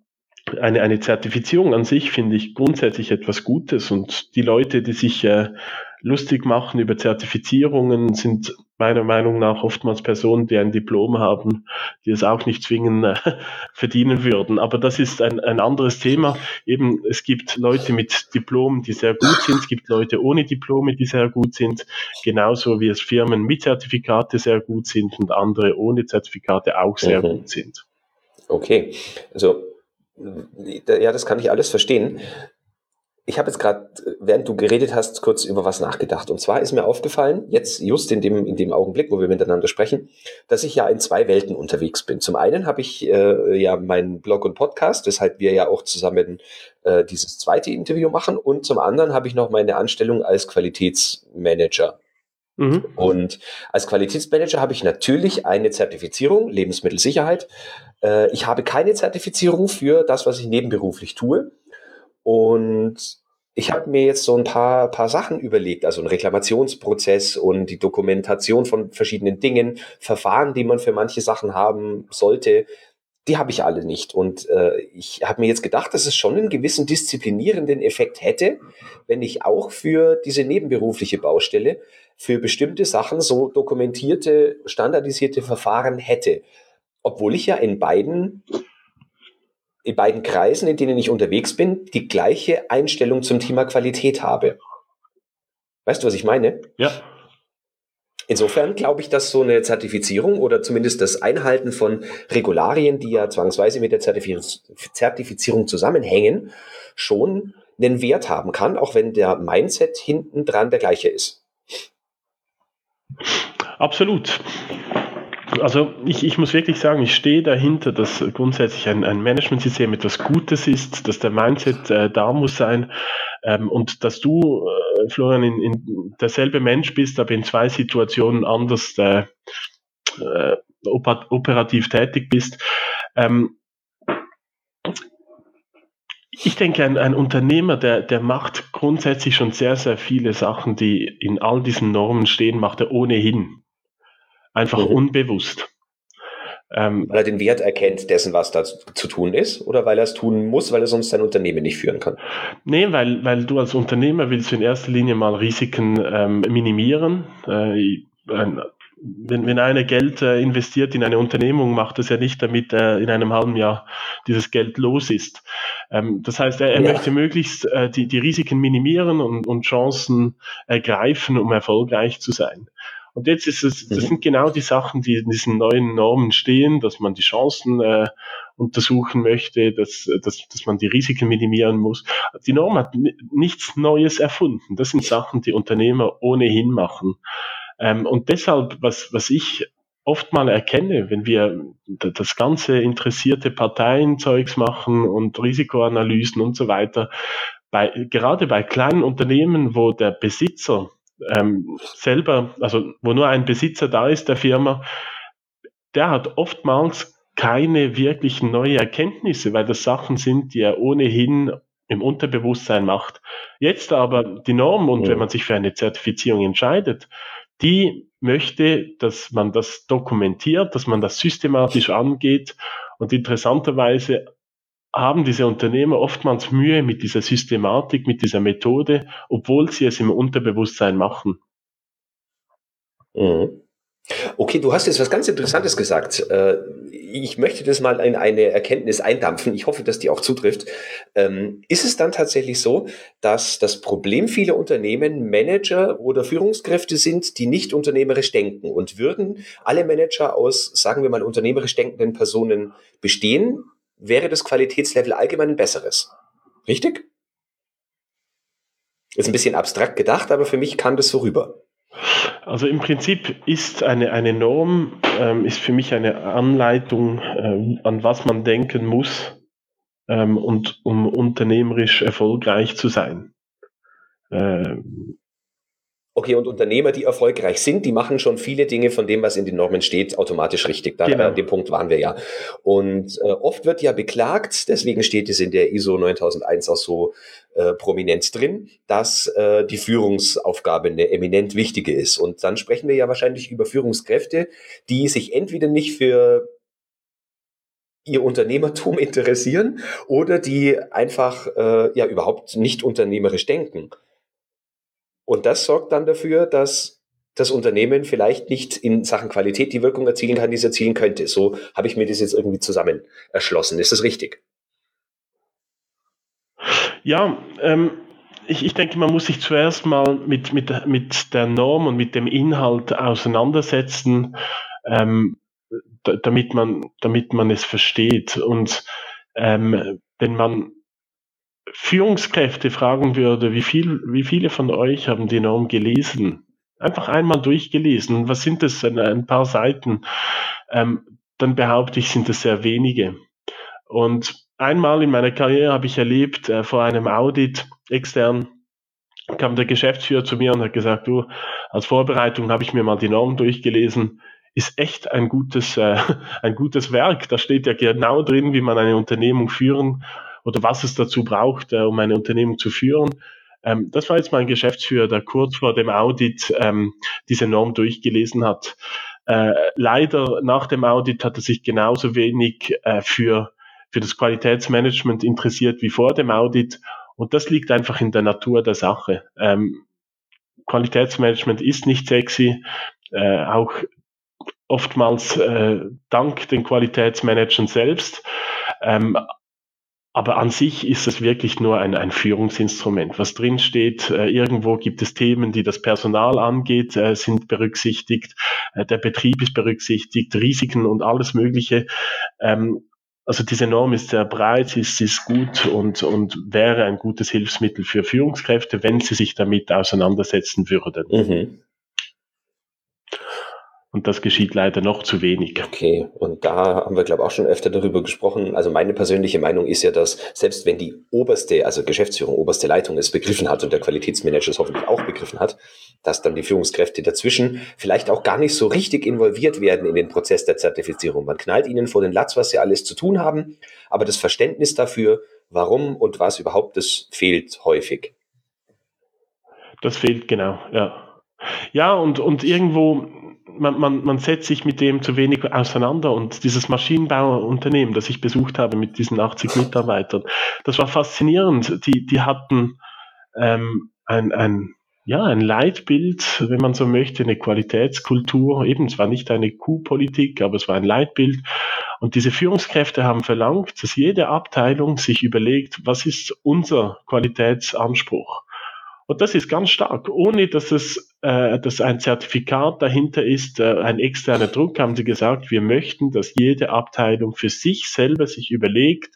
eine, eine Zertifizierung an sich finde ich grundsätzlich etwas Gutes und die Leute, die sich äh, lustig machen über Zertifizierungen, sind meiner Meinung nach oftmals Personen, die ein Diplom haben, die es auch nicht zwingend äh, verdienen würden. Aber das ist ein, ein anderes Thema. Eben, es gibt Leute mit Diplomen, die sehr gut sind. Es gibt Leute ohne Diplome, die sehr gut sind. Genauso wie es Firmen mit Zertifikate sehr gut sind und andere ohne Zertifikate auch sehr mhm. gut sind. Okay, also ja, das kann ich alles verstehen. Ich habe jetzt gerade, während du geredet hast, kurz über was nachgedacht. Und zwar ist mir aufgefallen, jetzt just in dem, in dem Augenblick, wo wir miteinander sprechen, dass ich ja in zwei Welten unterwegs bin. Zum einen habe ich äh, ja meinen Blog und Podcast, weshalb wir ja auch zusammen äh, dieses zweite Interview machen. Und zum anderen habe ich noch meine Anstellung als Qualitätsmanager. Mhm. Und als Qualitätsmanager habe ich natürlich eine Zertifizierung, Lebensmittelsicherheit. Äh, ich habe keine Zertifizierung für das, was ich nebenberuflich tue. Und ich habe mir jetzt so ein paar, paar Sachen überlegt, also ein Reklamationsprozess und die Dokumentation von verschiedenen Dingen, Verfahren, die man für manche Sachen haben sollte, die habe ich alle nicht. Und äh, ich habe mir jetzt gedacht, dass es schon einen gewissen disziplinierenden Effekt hätte, wenn ich auch für diese nebenberufliche Baustelle für bestimmte Sachen so dokumentierte, standardisierte Verfahren hätte. Obwohl ich ja in beiden in beiden Kreisen, in denen ich unterwegs bin, die gleiche Einstellung zum Thema Qualität habe. Weißt du, was ich meine? Ja. Insofern glaube ich, dass so eine Zertifizierung oder zumindest das Einhalten von Regularien, die ja zwangsweise mit der Zertifizierung zusammenhängen, schon einen Wert haben kann, auch wenn der Mindset hinten dran der gleiche ist. Absolut also ich, ich muss wirklich sagen, ich stehe dahinter, dass grundsätzlich ein, ein Management-System etwas Gutes ist, dass der Mindset äh, da muss sein ähm, und dass du, äh, Florian, in, in derselbe Mensch bist, aber in zwei Situationen anders äh, äh, operativ tätig bist. Ähm, ich denke, ein, ein Unternehmer, der, der macht grundsätzlich schon sehr, sehr viele Sachen, die in all diesen Normen stehen, macht er ohnehin. Einfach mhm. unbewusst. Ähm, weil er den Wert erkennt dessen, was da zu tun ist, oder weil er es tun muss, weil er sonst sein Unternehmen nicht führen kann? Nee, weil, weil du als Unternehmer willst in erster Linie mal Risiken ähm, minimieren. Äh, ein, wenn, wenn einer Geld äh, investiert in eine Unternehmung, macht das ja nicht, damit er in einem halben Jahr dieses Geld los ist. Ähm, das heißt, er, er ja. möchte möglichst äh, die, die Risiken minimieren und, und Chancen ergreifen, um erfolgreich zu sein. Und jetzt ist es, das mhm. sind genau die Sachen, die in diesen neuen Normen stehen, dass man die Chancen äh, untersuchen möchte, dass, dass, dass man die Risiken minimieren muss. Die Norm hat nichts Neues erfunden. Das sind Sachen, die Unternehmer ohnehin machen. Ähm, und deshalb, was, was ich oft mal erkenne, wenn wir das ganze interessierte Parteienzeugs machen und Risikoanalysen und so weiter, bei, gerade bei kleinen Unternehmen, wo der Besitzer ähm, selber, also wo nur ein Besitzer da ist der Firma, der hat oftmals keine wirklichen neue Erkenntnisse, weil das Sachen sind, die er ohnehin im Unterbewusstsein macht. Jetzt aber die Norm und ja. wenn man sich für eine Zertifizierung entscheidet, die möchte, dass man das dokumentiert, dass man das systematisch angeht und interessanterweise haben diese Unternehmer oftmals Mühe mit dieser Systematik, mit dieser Methode, obwohl sie es im Unterbewusstsein machen. Mhm. Okay, du hast jetzt was ganz Interessantes gesagt. Äh, ich möchte das mal in eine Erkenntnis eindampfen. Ich hoffe, dass die auch zutrifft. Ähm, ist es dann tatsächlich so, dass das Problem vieler Unternehmen Manager oder Führungskräfte sind, die nicht unternehmerisch denken? Und würden alle Manager aus, sagen wir mal, unternehmerisch denkenden Personen bestehen, wäre das Qualitätslevel allgemein ein besseres. Richtig? Ist ein bisschen abstrakt gedacht, aber für mich kam das so rüber. Also im Prinzip ist eine, eine Norm, ähm, ist für mich eine Anleitung, ähm, an was man denken muss, ähm, und um unternehmerisch erfolgreich zu sein. Ähm, Okay, und Unternehmer, die erfolgreich sind, die machen schon viele Dinge von dem, was in den Normen steht, automatisch richtig. Da, genau. An dem Punkt waren wir ja. Und äh, oft wird ja beklagt, deswegen steht es in der ISO 9001 auch so äh, prominent drin, dass äh, die Führungsaufgabe eine eminent wichtige ist. Und dann sprechen wir ja wahrscheinlich über Führungskräfte, die sich entweder nicht für ihr Unternehmertum interessieren oder die einfach äh, ja überhaupt nicht unternehmerisch denken. Und das sorgt dann dafür, dass das Unternehmen vielleicht nicht in Sachen Qualität die Wirkung erzielen kann, die es erzielen könnte. So habe ich mir das jetzt irgendwie zusammen erschlossen. Ist das richtig? Ja, ähm, ich, ich denke, man muss sich zuerst mal mit, mit, mit der Norm und mit dem Inhalt auseinandersetzen, ähm, damit, man, damit man es versteht. Und ähm, wenn man Führungskräfte fragen würde, wie, viel, wie viele von euch haben die Norm gelesen? Einfach einmal durchgelesen. Was sind das? Ein, paar Seiten. Ähm, dann behaupte ich, sind es sehr wenige. Und einmal in meiner Karriere habe ich erlebt, äh, vor einem Audit extern kam der Geschäftsführer zu mir und hat gesagt, du, als Vorbereitung habe ich mir mal die Norm durchgelesen. Ist echt ein gutes, äh, ein gutes Werk. Da steht ja genau drin, wie man eine Unternehmung führen oder was es dazu braucht, äh, um eine Unternehmung zu führen. Ähm, das war jetzt mein Geschäftsführer, der kurz vor dem Audit ähm, diese Norm durchgelesen hat. Äh, leider nach dem Audit hat er sich genauso wenig äh, für, für das Qualitätsmanagement interessiert wie vor dem Audit. Und das liegt einfach in der Natur der Sache. Ähm, Qualitätsmanagement ist nicht sexy, äh, auch oftmals äh, dank den Qualitätsmanagern selbst. Ähm, aber an sich ist es wirklich nur ein, ein Führungsinstrument. Was drin steht, äh, irgendwo gibt es Themen, die das Personal angeht, äh, sind berücksichtigt, äh, der Betrieb ist berücksichtigt, Risiken und alles Mögliche. Ähm, also diese Norm ist sehr breit, ist, ist gut und, und wäre ein gutes Hilfsmittel für Führungskräfte, wenn sie sich damit auseinandersetzen würden. Mhm. Und das geschieht leider noch zu wenig. Okay, und da haben wir, glaube ich, auch schon öfter darüber gesprochen. Also meine persönliche Meinung ist ja, dass selbst wenn die oberste, also Geschäftsführung, oberste Leitung es begriffen hat und der Qualitätsmanager es hoffentlich auch begriffen hat, dass dann die Führungskräfte dazwischen vielleicht auch gar nicht so richtig involviert werden in den Prozess der Zertifizierung. Man knallt ihnen vor den Latz, was sie alles zu tun haben, aber das Verständnis dafür, warum und was überhaupt, das fehlt häufig. Das fehlt genau, ja. Ja, und, und irgendwo man, man, man setzt sich mit dem zu wenig auseinander und dieses Maschinenbauunternehmen, das ich besucht habe mit diesen 80 Mitarbeitern, das war faszinierend. Die, die hatten ähm, ein, ein, ja, ein Leitbild, wenn man so möchte, eine Qualitätskultur. Eben, es war nicht eine Q-Politik, aber es war ein Leitbild. Und diese Führungskräfte haben verlangt, dass jede Abteilung sich überlegt, was ist unser Qualitätsanspruch? Und das ist ganz stark, ohne dass es äh, dass ein Zertifikat dahinter ist, äh, ein externer Druck, haben sie gesagt, wir möchten, dass jede Abteilung für sich selber sich überlegt,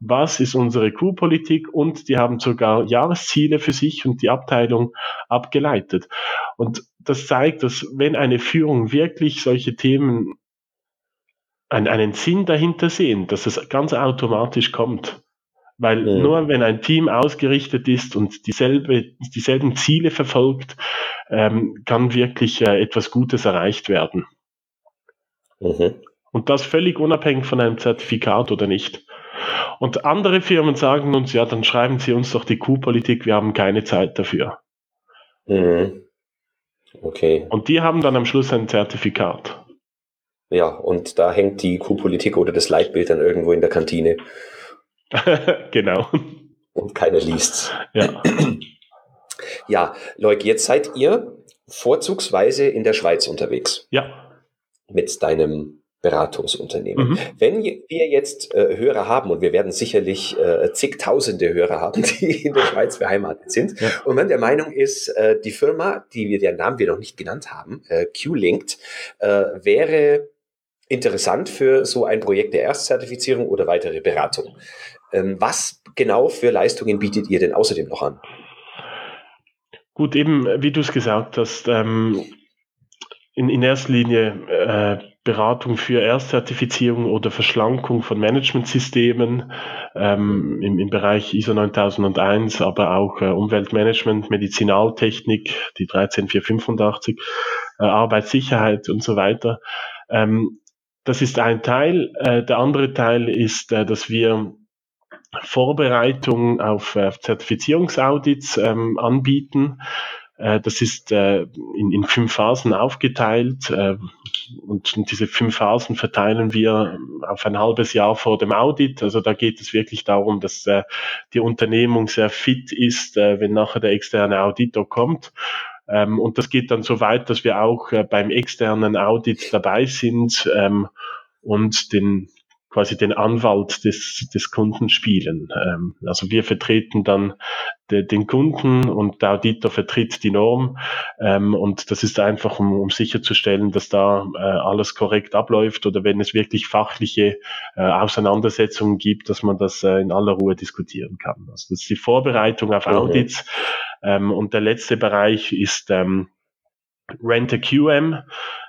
was ist unsere Q-Politik und die haben sogar Jahresziele für sich und die Abteilung abgeleitet. Und das zeigt, dass wenn eine Führung wirklich solche Themen einen, einen Sinn dahinter sehen, dass es ganz automatisch kommt. Weil mhm. nur wenn ein Team ausgerichtet ist und dieselbe, dieselben Ziele verfolgt, ähm, kann wirklich äh, etwas Gutes erreicht werden. Mhm. Und das völlig unabhängig von einem Zertifikat oder nicht. Und andere Firmen sagen uns, ja, dann schreiben Sie uns doch die Q-Politik, wir haben keine Zeit dafür. Mhm. Okay. Und die haben dann am Schluss ein Zertifikat. Ja, und da hängt die Q-Politik oder das Leitbild dann irgendwo in der Kantine. genau. Und keiner liest. Ja. ja, Leuk, jetzt seid ihr vorzugsweise in der Schweiz unterwegs. Ja. Mit deinem Beratungsunternehmen. Mhm. Wenn wir jetzt äh, Hörer haben, und wir werden sicherlich äh, zigtausende Hörer haben, die in der Schweiz beheimatet sind, ja. und man der Meinung ist, äh, die Firma, die wir, deren Namen wir noch nicht genannt haben, äh, Q-Linked, äh, wäre interessant für so ein Projekt der Erstzertifizierung oder weitere Beratung. Ähm, was genau für Leistungen bietet ihr denn außerdem noch an? Gut, eben, wie du es gesagt hast, ähm, in, in erster Linie äh, Beratung für Erstzertifizierung oder Verschlankung von Managementsystemen ähm, im, im Bereich ISO 9001, aber auch äh, Umweltmanagement, Medizinaltechnik, die 13485, äh, Arbeitssicherheit und so weiter. Ähm, das ist ein Teil. Äh, der andere Teil ist, äh, dass wir Vorbereitung auf äh, Zertifizierungsaudits ähm, anbieten. Äh, das ist äh, in, in fünf Phasen aufgeteilt äh, und, diese fünf Phasen verteilen wir auf ein halbes Jahr vor dem Audit. Also da geht es wirklich darum, dass äh, die Unternehmung sehr fit ist, äh, wenn nachher der externe Auditor kommt. Ähm, und das geht dann so weit, dass wir auch äh, beim externen Audit dabei sind ähm, und den quasi den Anwalt des, des Kunden spielen. Ähm, also wir vertreten dann de, den Kunden und der Auditor vertritt die Norm ähm, und das ist einfach, um, um sicherzustellen, dass da äh, alles korrekt abläuft oder wenn es wirklich fachliche äh, Auseinandersetzungen gibt, dass man das äh, in aller Ruhe diskutieren kann. Also das ist die Vorbereitung auf Audits okay. ähm, und der letzte Bereich ist ähm, Rent-a-QM.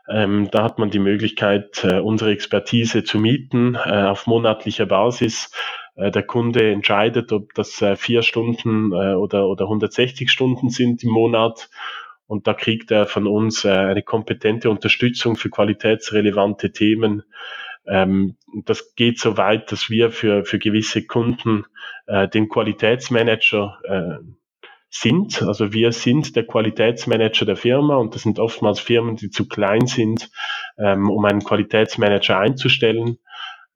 Ähm, da hat man die Möglichkeit, äh, unsere Expertise zu mieten äh, auf monatlicher Basis. Äh, der Kunde entscheidet, ob das äh, vier Stunden äh, oder, oder 160 Stunden sind im Monat. Und da kriegt er von uns eine kompetente Unterstützung für qualitätsrelevante Themen. Ähm, das geht so weit, dass wir für, für gewisse Kunden den Qualitätsmanager sind. Also wir sind der Qualitätsmanager der Firma und das sind oftmals Firmen, die zu klein sind, ähm, um einen Qualitätsmanager einzustellen.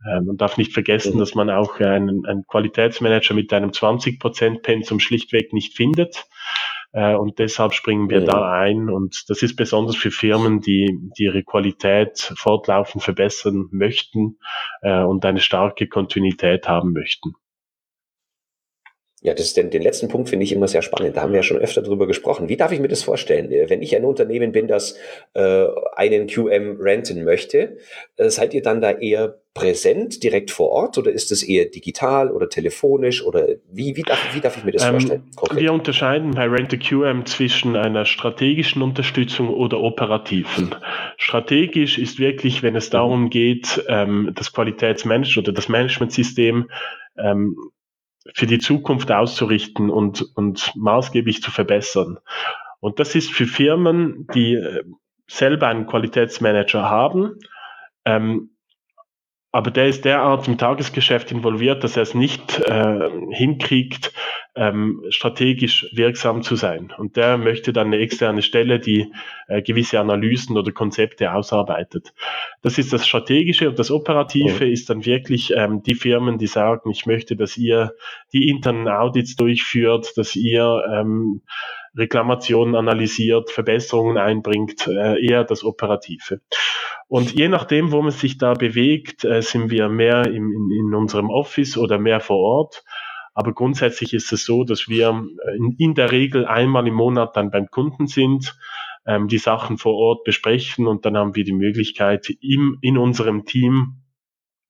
Ähm, man darf nicht vergessen, mhm. dass man auch einen, einen Qualitätsmanager mit einem 20% Pensum schlichtweg nicht findet. Äh, und deshalb springen wir mhm. da ein. Und das ist besonders für Firmen, die, die ihre Qualität fortlaufend verbessern möchten äh, und eine starke Kontinuität haben möchten. Ja, das den, den letzten Punkt finde ich immer sehr spannend. Da haben wir ja schon öfter drüber gesprochen. Wie darf ich mir das vorstellen? Äh, wenn ich ein Unternehmen bin, das äh, einen QM renten möchte, äh, seid ihr dann da eher präsent, direkt vor Ort oder ist es eher digital oder telefonisch oder wie, wie, darf, wie darf ich mir das ähm, vorstellen? Konkret? Wir unterscheiden bei Rent-a-QM zwischen einer strategischen Unterstützung oder operativen. Strategisch ist wirklich, wenn es darum geht, ähm, das Qualitätsmanagement oder das Managementsystem ähm, für die Zukunft auszurichten und, und maßgeblich zu verbessern. Und das ist für Firmen, die äh, selber einen Qualitätsmanager haben, ähm, aber der ist derart im Tagesgeschäft involviert, dass er es nicht äh, hinkriegt, ähm, strategisch wirksam zu sein. Und der möchte dann eine externe Stelle, die äh, gewisse Analysen oder Konzepte ausarbeitet. Das ist das Strategische und das Operative mhm. ist dann wirklich ähm, die Firmen, die sagen, ich möchte, dass ihr die internen Audits durchführt, dass ihr ähm, Reklamationen analysiert, Verbesserungen einbringt, äh, eher das Operative. Und je nachdem, wo man sich da bewegt, äh, sind wir mehr in, in unserem Office oder mehr vor Ort. Aber grundsätzlich ist es so, dass wir in, in der Regel einmal im Monat dann beim Kunden sind, ähm, die Sachen vor Ort besprechen und dann haben wir die Möglichkeit, im, in unserem Team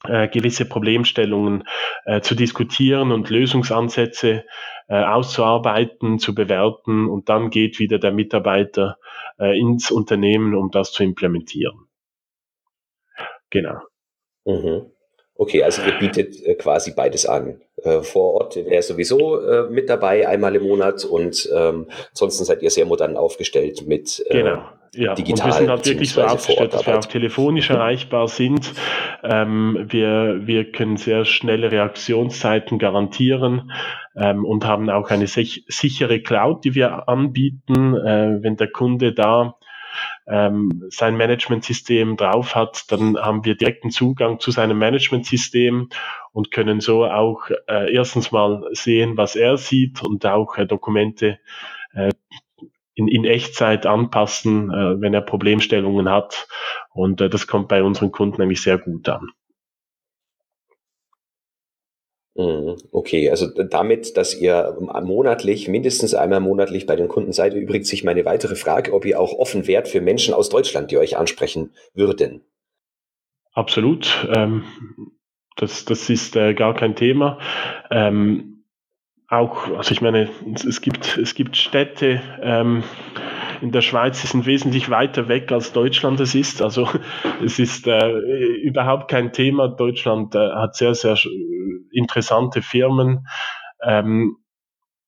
äh, gewisse Problemstellungen äh, zu diskutieren und Lösungsansätze äh, auszuarbeiten, zu bewerten und dann geht wieder der Mitarbeiter äh, ins Unternehmen, um das zu implementieren. Genau. Mhm. Okay, also ihr bietet äh, quasi beides an. Äh, vor Ort wäre sowieso äh, mit dabei, einmal im Monat und ähm, ansonsten seid ihr sehr modern aufgestellt mit äh, genau. Ja, digital. Und wir sind halt wirklich so aufgestellt, dass wir auch telefonisch erreichbar sind. Ähm, wir, wir können sehr schnelle Reaktionszeiten garantieren ähm, und haben auch eine sich, sichere Cloud, die wir anbieten. Äh, wenn der Kunde da ähm, sein Management-System drauf hat, dann haben wir direkten Zugang zu seinem Management-System und können so auch äh, erstens mal sehen, was er sieht und auch äh, Dokumente in, in Echtzeit anpassen, äh, wenn er Problemstellungen hat. Und äh, das kommt bei unseren Kunden nämlich sehr gut an. Mhm. Okay, also damit, dass ihr monatlich, mindestens einmal monatlich bei den Kunden seid, übrigens sich meine weitere Frage, ob ihr auch offen wärt für Menschen aus Deutschland, die euch ansprechen würden. Absolut. Ähm, das, das ist äh, gar kein Thema. Ähm, auch, also ich meine, es gibt, es gibt Städte, ähm, in der Schweiz die sind wesentlich weiter weg als Deutschland es ist. Also es ist äh, überhaupt kein Thema. Deutschland äh, hat sehr, sehr interessante Firmen. Ähm,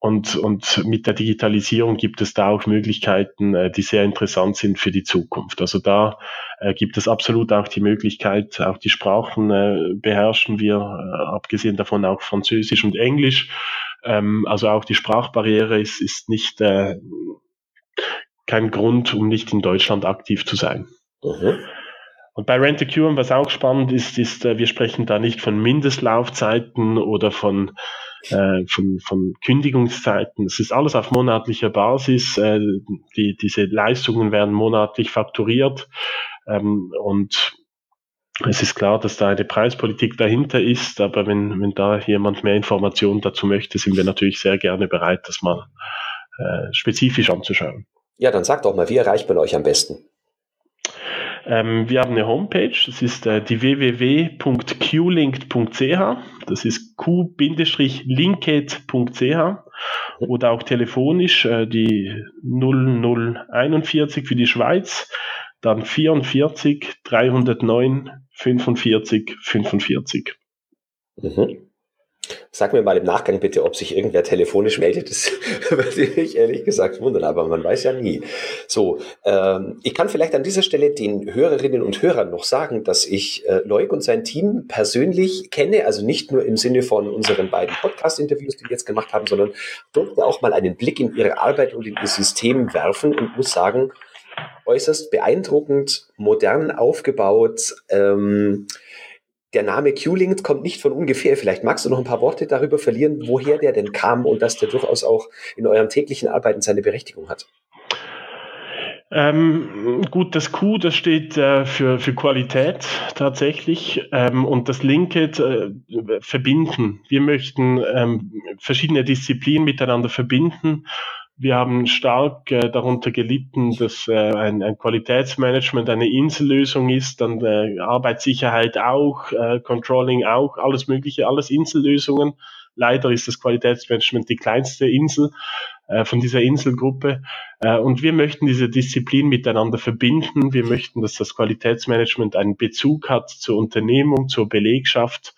und, und mit der Digitalisierung gibt es da auch Möglichkeiten, äh, die sehr interessant sind für die Zukunft. Also da äh, gibt es absolut auch die Möglichkeit, auch die Sprachen äh, beherrschen wir, äh, abgesehen davon auch Französisch und Englisch. Ähm, also auch die Sprachbarriere ist, ist nicht äh, kein Grund, um nicht in Deutschland aktiv zu sein. Mhm. Und bei Rent a Cure, was auch spannend ist, ist, äh, wir sprechen da nicht von Mindestlaufzeiten oder von, äh, von, von Kündigungszeiten. Es ist alles auf monatlicher Basis. Äh, die, diese Leistungen werden monatlich fakturiert. Ähm, und es ist klar, dass da eine Preispolitik dahinter ist, aber wenn, wenn da jemand mehr Informationen dazu möchte, sind wir natürlich sehr gerne bereit, das mal äh, spezifisch anzuschauen. Ja, dann sagt doch mal, wie erreicht man euch am besten? Ähm, wir haben eine Homepage, das ist äh, die www.qlinked.ch, das ist q-linked.ch oder auch telefonisch äh, die 0041 für die Schweiz, dann 44 309 45 45. Mhm. Sag mir mal im Nachgang bitte, ob sich irgendwer telefonisch meldet. Das würde mich ehrlich gesagt wundern, aber man weiß ja nie. So, ähm, ich kann vielleicht an dieser Stelle den Hörerinnen und Hörern noch sagen, dass ich äh, Leuk und sein Team persönlich kenne, also nicht nur im Sinne von unseren beiden Podcast-Interviews, die wir jetzt gemacht haben, sondern durfte auch mal einen Blick in ihre Arbeit und in ihr System werfen und muss sagen, äußerst beeindruckend, modern aufgebaut. Ähm, der Name Q-Linked kommt nicht von ungefähr. Vielleicht magst du noch ein paar Worte darüber verlieren, woher der denn kam und dass der durchaus auch in eurem täglichen Arbeiten seine Berechtigung hat. Ähm, gut, das Q, das steht äh, für, für Qualität tatsächlich ähm, und das Linked äh, verbinden. Wir möchten ähm, verschiedene Disziplinen miteinander verbinden wir haben stark äh, darunter gelitten, dass äh, ein, ein Qualitätsmanagement eine Insellösung ist, dann äh, Arbeitssicherheit auch, äh, Controlling auch, alles Mögliche, alles Insellösungen. Leider ist das Qualitätsmanagement die kleinste Insel äh, von dieser Inselgruppe. Äh, und wir möchten diese Disziplin miteinander verbinden. Wir möchten, dass das Qualitätsmanagement einen Bezug hat zur Unternehmung, zur Belegschaft.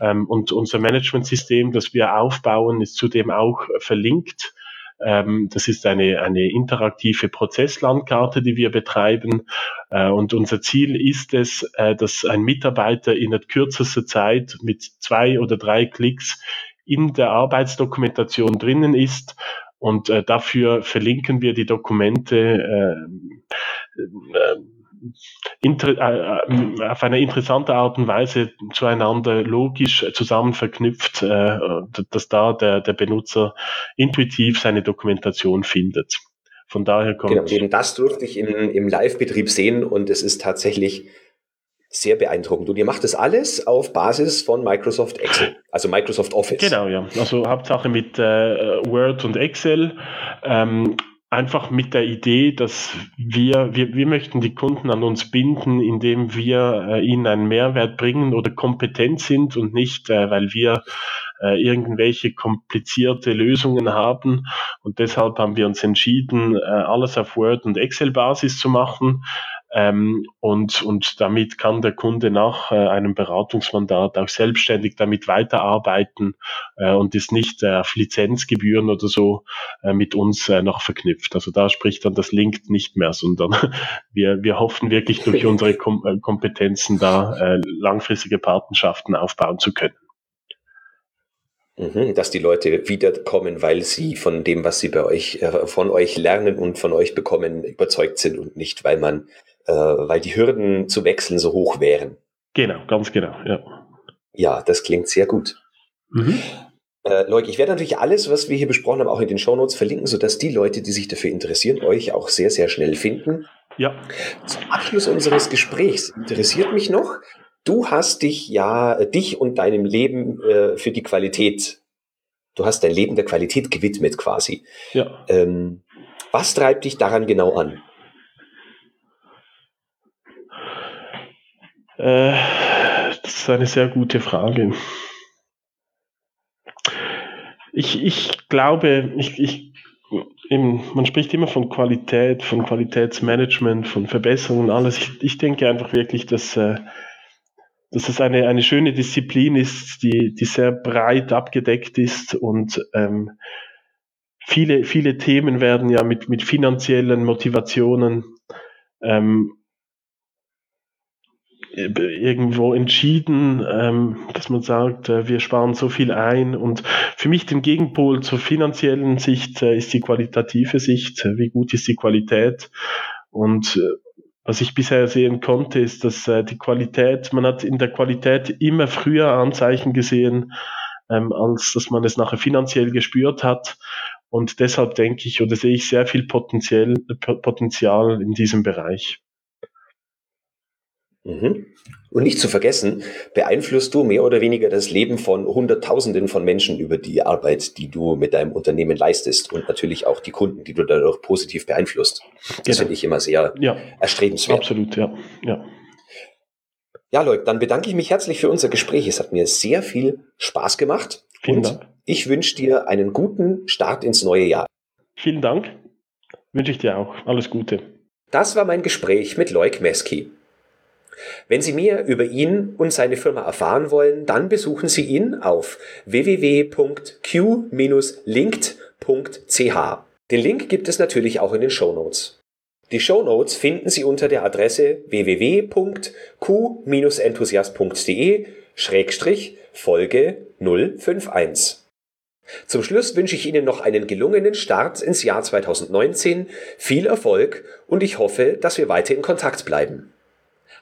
Ähm, und unser Managementsystem, das wir aufbauen, ist zudem auch verlinkt das ist eine, eine interaktive Prozesslandkarte, die wir betreiben. Äh, und unser Ziel ist es, äh, dass ein Mitarbeiter in der kürzester Zeit mit zwei oder drei Klicks in der Arbeitsdokumentation drinnen ist. Und äh, dafür verlinken wir die Dokumente inter, äh, auf eine interessante Art und Weise zueinander logisch zusammen verknüpft, äh, dass da der, der Benutzer intuitiv seine Dokumentation findet. Von daher kommt. Genau, eben das durfte ich im, im Live-Betrieb sehen und es ist tatsächlich sehr beeindruckend. Und ihr macht das alles auf Basis von Microsoft Excel, also Microsoft Office. Genau, ja. Also Hauptsache mit äh, Word und Excel. Ähm, einfach mit der Idee, dass wir, wir, wir möchten die Kunden an uns binden, indem wir äh, ihnen einen Mehrwert bringen oder kompetent sind und nicht, äh, weil wir äh, irgendwelche komplizierte Lösungen haben. Und deshalb haben wir uns entschieden, äh, alles auf Word und Excel-Basis zu machen. Ähm, und, und damit kann der Kunde nach äh, einem Beratungsmandat auch selbstständig damit weiterarbeiten äh, und ist nicht äh, auf Lizenzgebühren oder so äh, mit uns äh, noch verknüpft. Also da spricht dann das Link nicht mehr, sondern wir, wir hoffen wirklich durch unsere Kom äh, Kompetenzen da langfristige Partnerschaften aufbauen zu können. Mhm, dass die Leute wiederkommen, weil sie von dem, was sie bei euch, von euch lernen und von euch bekommen, überzeugt sind und nicht, weil man äh, weil die Hürden zu wechseln so hoch wären. Genau, ganz genau, ja. Ja, das klingt sehr gut. Mhm. Äh, Leuk, ich werde natürlich alles, was wir hier besprochen haben, auch in den Shownotes verlinken, sodass die Leute, die sich dafür interessieren, euch auch sehr, sehr schnell finden. Ja. Zum Abschluss unseres Gesprächs interessiert mich noch, du hast dich ja, äh, dich und deinem Leben äh, für die Qualität, du hast dein Leben der Qualität gewidmet quasi. Ja. Ähm, was treibt dich daran genau an? Äh, das ist eine sehr gute Frage. Ich, ich glaube, ich, ich, eben, man spricht immer von Qualität, von Qualitätsmanagement, von Verbesserungen und alles. Ich, ich denke einfach wirklich, dass, äh, dass es eine, eine schöne Disziplin ist, die, die sehr breit abgedeckt ist und ähm, viele, viele Themen werden ja mit, mit finanziellen Motivationen ähm, irgendwo entschieden, ähm, dass man sagt, äh, wir sparen so viel ein. Und für mich den Gegenpol zur finanziellen Sicht äh, ist die qualitative Sicht. Wie gut ist die Qualität? Und äh, was ich bisher sehen konnte, ist, dass äh, die Qualität, man hat in der Qualität immer früher Anzeichen gesehen, ähm, als dass man es nachher finanziell gespürt hat. Und deshalb denke ich oder sehe ich sehr viel Potenzial in diesem Bereich. Mhm. Und nicht zu vergessen, beeinflusst du mehr oder weniger das Leben von Hunderttausenden von Menschen über die Arbeit, die du mit deinem Unternehmen leistest und natürlich auch die Kunden, die du dadurch positiv beeinflusst. Das genau. finde ich immer sehr ja. erstrebenswert. Absolut, ja. ja. Ja, Leute, dann bedanke ich mich herzlich für unser Gespräch. Es hat mir sehr viel Spaß gemacht. Vielen und Dank. Ich wünsche dir einen guten Start ins neue Jahr. Vielen Dank. Wünsche ich dir auch. Alles Gute. Das war mein Gespräch mit Loik Meski. Wenn Sie mehr über ihn und seine Firma erfahren wollen, dann besuchen Sie ihn auf www.q-linked.ch. Den Link gibt es natürlich auch in den Show Notes. Die Show Notes finden Sie unter der Adresse www.q-enthusiast.de Schrägstrich Folge 051. Zum Schluss wünsche ich Ihnen noch einen gelungenen Start ins Jahr 2019, viel Erfolg und ich hoffe, dass wir weiter in Kontakt bleiben.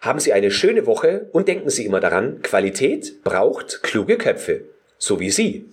Haben Sie eine schöne Woche und denken Sie immer daran, Qualität braucht kluge Köpfe. So wie Sie.